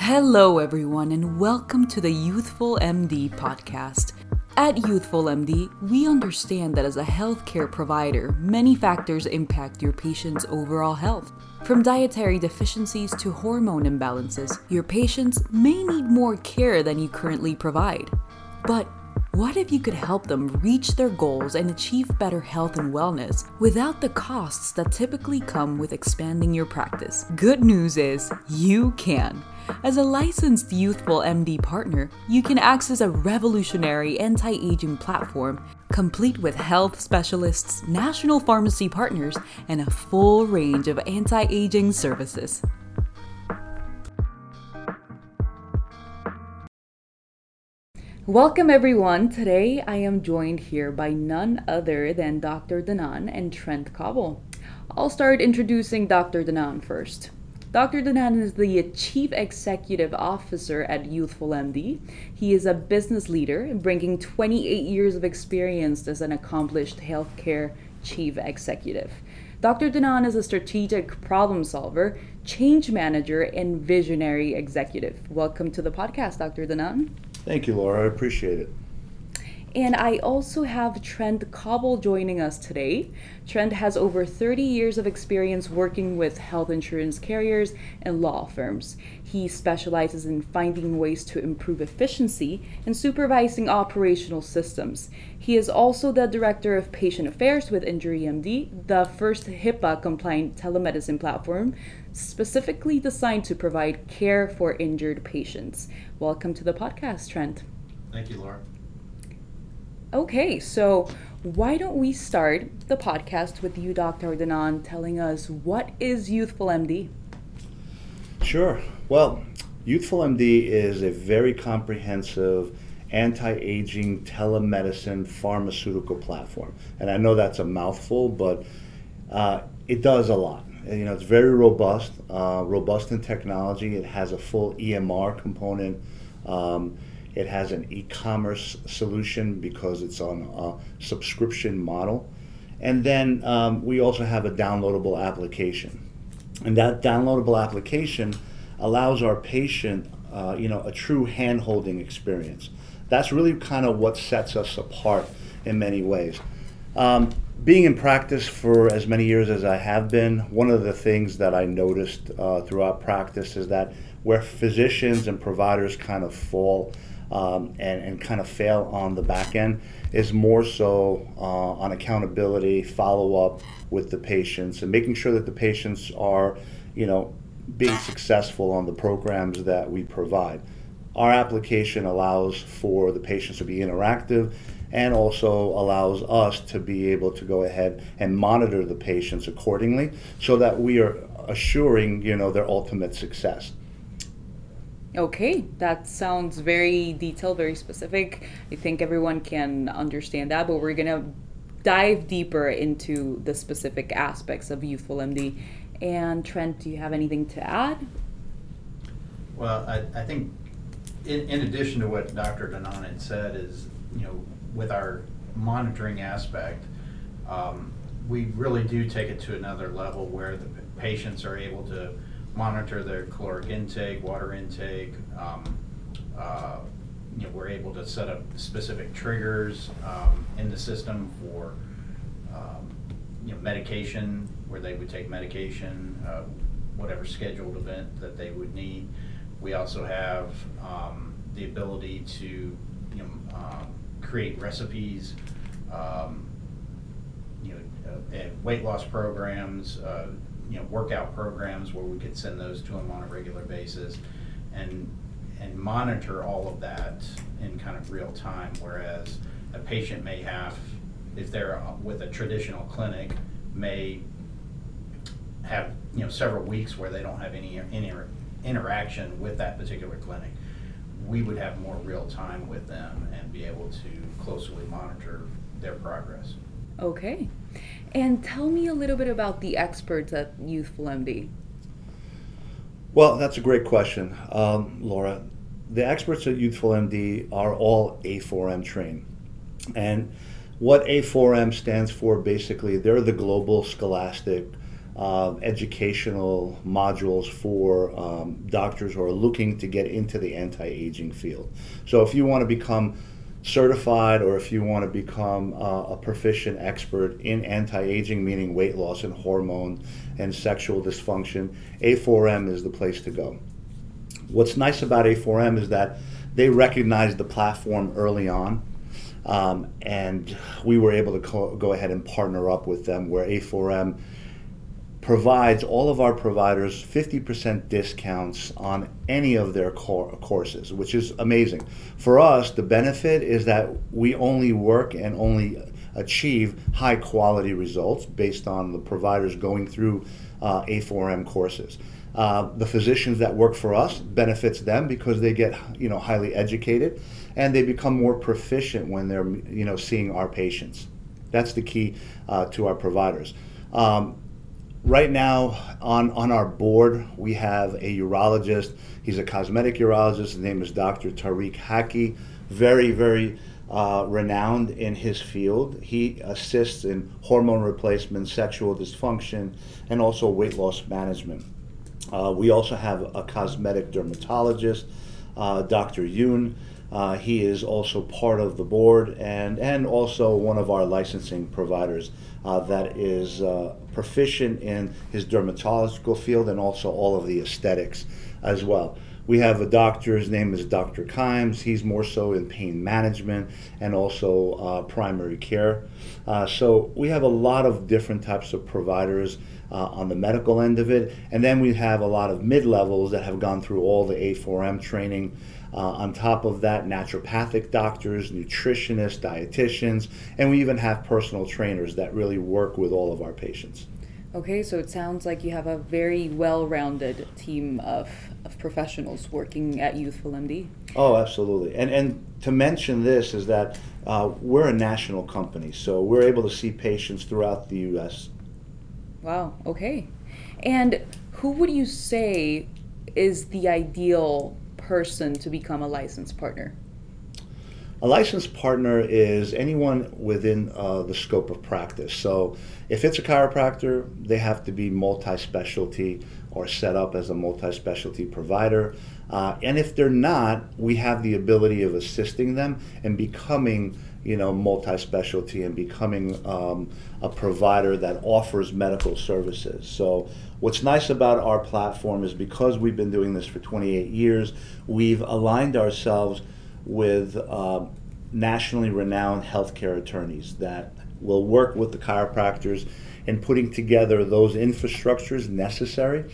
Hello, everyone, and welcome to the Youthful MD podcast. At Youthful MD, we understand that as a healthcare provider, many factors impact your patient's overall health. From dietary deficiencies to hormone imbalances, your patients may need more care than you currently provide. But what if you could help them reach their goals and achieve better health and wellness without the costs that typically come with expanding your practice? Good news is you can. As a licensed Youthful MD partner, you can access a revolutionary anti aging platform complete with health specialists, national pharmacy partners, and a full range of anti aging services. Welcome, everyone. Today I am joined here by none other than Dr. Danan and Trent Cobble. I'll start introducing Dr. Danan first. Dr. Danan is the Chief Executive Officer at Youthful MD. He is a business leader, bringing 28 years of experience as an accomplished healthcare chief executive. Dr. Danan is a strategic problem solver, change manager, and visionary executive. Welcome to the podcast, Dr. Danan. Thank you, Laura. I appreciate it. And I also have Trent Cobble joining us today. Trent has over 30 years of experience working with health insurance carriers and law firms. He specializes in finding ways to improve efficiency and supervising operational systems. He is also the director of patient affairs with Injury MD, the first HIPAA compliant telemedicine platform specifically designed to provide care for injured patients. Welcome to the podcast, Trent. Thank you, Laura. Okay, so why don't we start the podcast with you, Dr. Danan, telling us what is Youthful MD? Sure. Well, Youthful MD is a very comprehensive anti aging telemedicine pharmaceutical platform. And I know that's a mouthful, but uh, it does a lot. You know, it's very robust, uh, robust in technology. It has a full EMR component. Um, it has an e-commerce solution because it's on a subscription model. And then um, we also have a downloadable application. And that downloadable application allows our patient, uh, you know, a true hand-holding experience. That's really kind of what sets us apart in many ways. Um, being in practice for as many years as I have been, one of the things that I noticed uh, throughout practice is that where physicians and providers kind of fall um, and, and kind of fail on the back end is more so uh, on accountability, follow up with the patients, and making sure that the patients are, you know, being successful on the programs that we provide. Our application allows for the patients to be interactive and also allows us to be able to go ahead and monitor the patients accordingly so that we are assuring you know their ultimate success Okay, that sounds very detailed, very specific. I think everyone can understand that, but we're gonna dive deeper into the specific aspects of Youthful MD. And Trent, do you have anything to add? Well, I, I think in, in addition to what Dr. Danan had said is, you know, with our monitoring aspect, um, we really do take it to another level where the patients are able to monitor their caloric intake, water intake. Um, uh, you know, we're able to set up specific triggers um, in the system for um, you know medication, where they would take medication, uh, whatever scheduled event that they would need. We also have um, the ability to you know, uh, create recipes, um, you know, uh, weight loss programs, uh, you know, workout programs where we could send those to them on a regular basis and, and monitor all of that in kind of real time, whereas a patient may have, if they're uh, with a traditional clinic, may have, you know, several weeks where they don't have any, any interaction with that particular clinic. We would have more real time with them and be able to closely monitor their progress. Okay. And tell me a little bit about the experts at Youthful MD. Well, that's a great question, um, Laura. The experts at Youthful MD are all A4M trained. And what A4M stands for basically, they're the global scholastic uh, educational modules for um, doctors who are looking to get into the anti-aging field. So if you want to become certified or if you want to become uh, a proficient expert in anti-aging, meaning weight loss and hormone and sexual dysfunction, A4M is the place to go. What's nice about A4M is that they recognized the platform early on. Um, and we were able to co- go ahead and partner up with them where A4M provides all of our providers 50% discounts on any of their cor- courses, which is amazing. For us, the benefit is that we only work and only achieve high quality results based on the providers going through uh, A4M courses. Uh, the physicians that work for us benefits them because they get you know highly educated and they become more proficient when they're you know seeing our patients. That's the key uh, to our providers. Um, right now on, on our board we have a urologist. He's a cosmetic urologist. His name is dr tariq hakky very very uh, renowned in his field. He assists in hormone replacement sexual dysfunction and also weight loss management. Uh, we also have a cosmetic dermatologist uh, dr yoon uh, he is also part of the board and, and also one of our licensing providers uh, that is uh, proficient in his dermatological field and also all of the aesthetics as well. We have a doctor, his name is Dr. Kimes. He's more so in pain management and also uh, primary care. Uh, so we have a lot of different types of providers uh, on the medical end of it. And then we have a lot of mid levels that have gone through all the A4M training. Uh, on top of that, naturopathic doctors, nutritionists, dietitians, and we even have personal trainers that really work with all of our patients. Okay, so it sounds like you have a very well rounded team of, of professionals working at Youthful MD. Oh, absolutely. And, and to mention this is that uh, we're a national company, so we're able to see patients throughout the U.S. Wow, okay. And who would you say is the ideal person to become a licensed partner? A licensed partner is anyone within uh, the scope of practice. So, if it's a chiropractor, they have to be multi specialty or set up as a multi specialty provider. Uh, and if they're not, we have the ability of assisting them and becoming, you know, multi-specialty and becoming um, a provider that offers medical services. So what's nice about our platform is because we've been doing this for 28 years, we've aligned ourselves with uh, nationally renowned healthcare attorneys that will work with the chiropractors in putting together those infrastructures necessary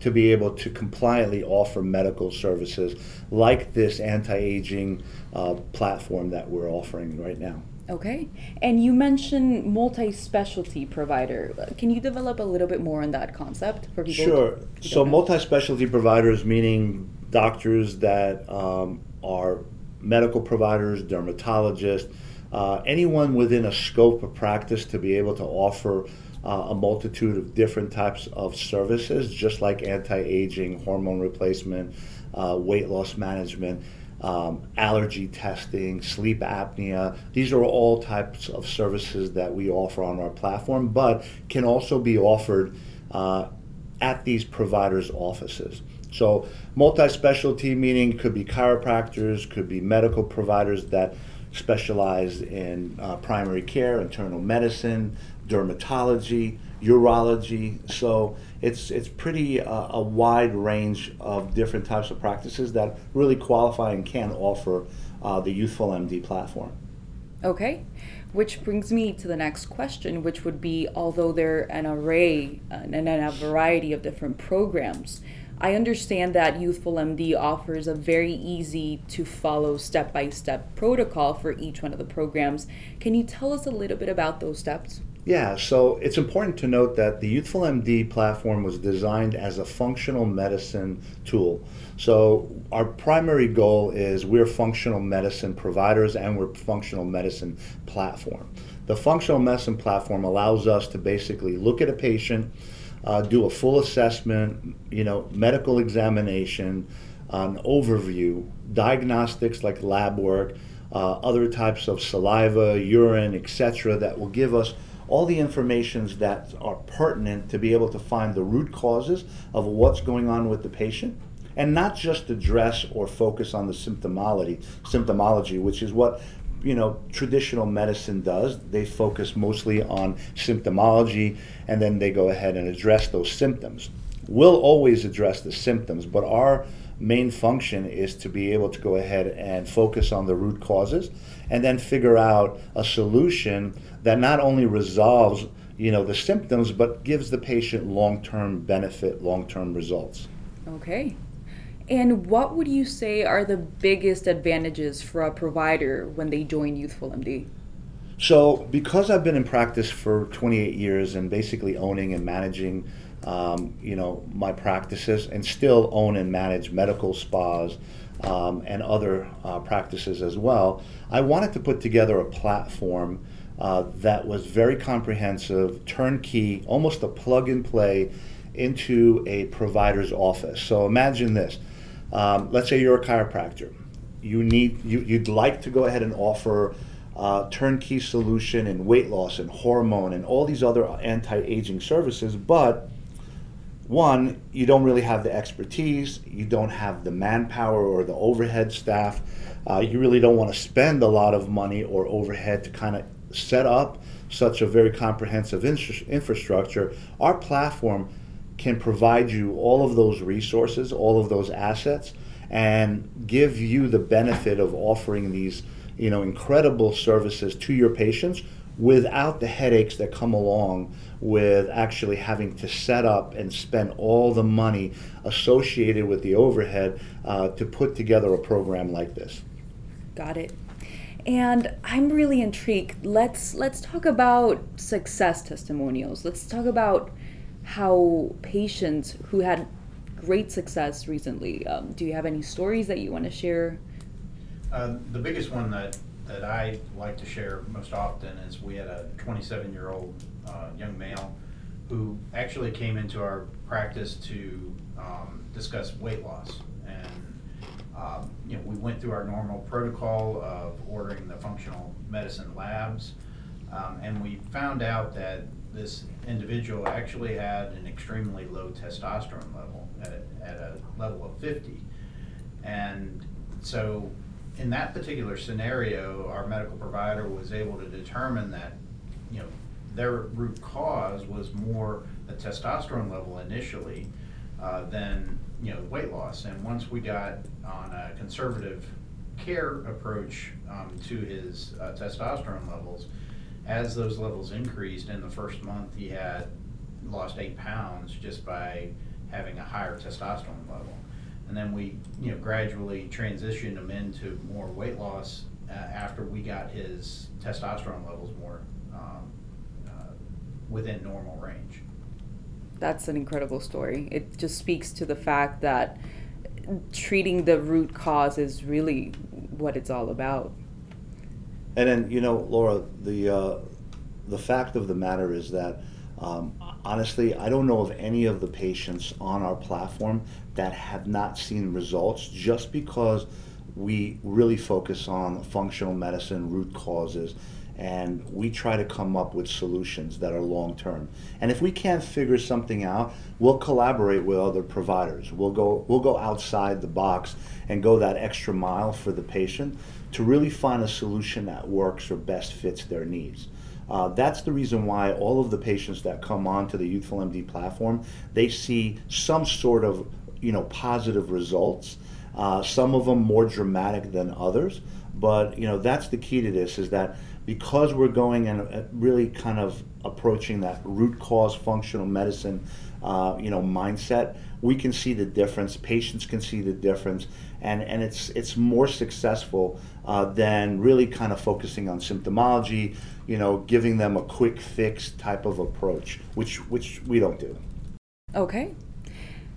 to be able to compliantly offer medical services like this anti-aging uh, platform that we're offering right now. Okay. And you mentioned multi-specialty provider. Can you develop a little bit more on that concept for people? Sure. So multi-specialty providers meaning doctors that um, are medical providers, dermatologists, uh, anyone within a scope of practice to be able to offer uh, a multitude of different types of services, just like anti aging, hormone replacement, uh, weight loss management. Um, allergy testing, sleep apnea. These are all types of services that we offer on our platform, but can also be offered uh, at these providers' offices. So, multi specialty meaning could be chiropractors, could be medical providers that specialize in uh, primary care, internal medicine, dermatology, urology. So it's it's pretty uh, a wide range of different types of practices that really qualify and can offer uh, the Youthful MD platform. Okay, which brings me to the next question, which would be although there are an array and a variety of different programs. I understand that Youthful MD offers a very easy to follow step by step protocol for each one of the programs. Can you tell us a little bit about those steps? Yeah, so it's important to note that the Youthful MD platform was designed as a functional medicine tool. So our primary goal is we're functional medicine providers and we're functional medicine platform. The functional medicine platform allows us to basically look at a patient, uh, do a full assessment, you know, medical examination, an overview, diagnostics like lab work, uh, other types of saliva, urine, etc., that will give us all the informations that are pertinent to be able to find the root causes of what's going on with the patient and not just address or focus on the symptomology symptomology which is what you know traditional medicine does. They focus mostly on symptomology and then they go ahead and address those symptoms. We'll always address the symptoms but our main function is to be able to go ahead and focus on the root causes and then figure out a solution that not only resolves you know the symptoms but gives the patient long-term benefit long-term results. Okay and what would you say are the biggest advantages for a provider when they join Youthful MD? So, because I've been in practice for 28 years and basically owning and managing, um, you know, my practices, and still own and manage medical spas um, and other uh, practices as well, I wanted to put together a platform uh, that was very comprehensive, turnkey, almost a plug and play into a provider's office. So imagine this um, let's say you're a chiropractor. You need you, you'd like to go ahead and offer a turnkey solution in weight loss and hormone and all these other anti-aging services, but one, you don't really have the expertise, you don't have the manpower or the overhead staff, uh, you really don't want to spend a lot of money or overhead to kind of set up such a very comprehensive infrastructure. Our platform can provide you all of those resources, all of those assets, and give you the benefit of offering these, you know, incredible services to your patients without the headaches that come along with actually having to set up and spend all the money associated with the overhead uh, to put together a program like this. Got it. And I'm really intrigued. Let's let's talk about success testimonials. Let's talk about how patients who had great success recently, um, do you have any stories that you want to share? Uh, the biggest one that, that I like to share most often is we had a 27 year old uh, young male who actually came into our practice to um, discuss weight loss. And um, you know, we went through our normal protocol of ordering the functional medicine labs, um, and we found out that this individual actually had an extremely low testosterone level at a, at a level of 50. And so, in that particular scenario, our medical provider was able to determine that, you know, their root cause was more the testosterone level initially uh, than, you know, weight loss. And once we got on a conservative care approach um, to his uh, testosterone levels, as those levels increased in the first month, he had lost eight pounds just by having a higher testosterone level. And then we, you know, gradually transitioned him into more weight loss uh, after we got his testosterone levels more um, uh, within normal range. That's an incredible story. It just speaks to the fact that treating the root cause is really what it's all about. And then, you know, Laura, the uh, the fact of the matter is that um, honestly, I don't know of any of the patients on our platform that have not seen results just because we really focus on functional medicine, root causes, and we try to come up with solutions that are long term. And if we can't figure something out, we'll collaborate with other providers. We'll go we'll go outside the box and go that extra mile for the patient to really find a solution that works or best fits their needs. Uh, that's the reason why all of the patients that come onto the Youthful MD platform, they see some sort of you know positive results. Uh, some of them more dramatic than others, but you know that's the key to this is that because we're going and uh, really kind of approaching that root cause functional medicine, uh, you know mindset, we can see the difference. Patients can see the difference, and and it's it's more successful uh, than really kind of focusing on symptomology. You know, giving them a quick fix type of approach, which which we don't do. Okay.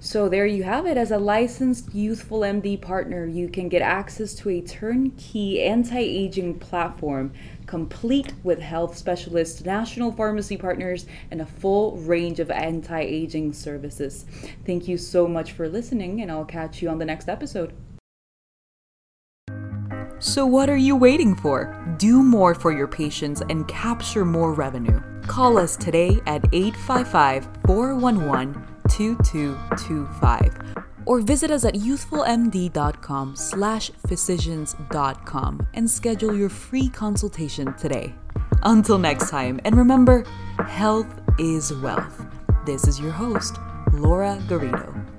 So there you have it. As a licensed Youthful MD partner, you can get access to a turnkey anti-aging platform complete with health specialists, national pharmacy partners, and a full range of anti-aging services. Thank you so much for listening, and I'll catch you on the next episode. So, what are you waiting for? Do more for your patients and capture more revenue. Call us today at 855 411 2225 or visit us at youthfulmd.com slash physicians.com and schedule your free consultation today. Until next time, and remember, health is wealth. This is your host, Laura Garrido.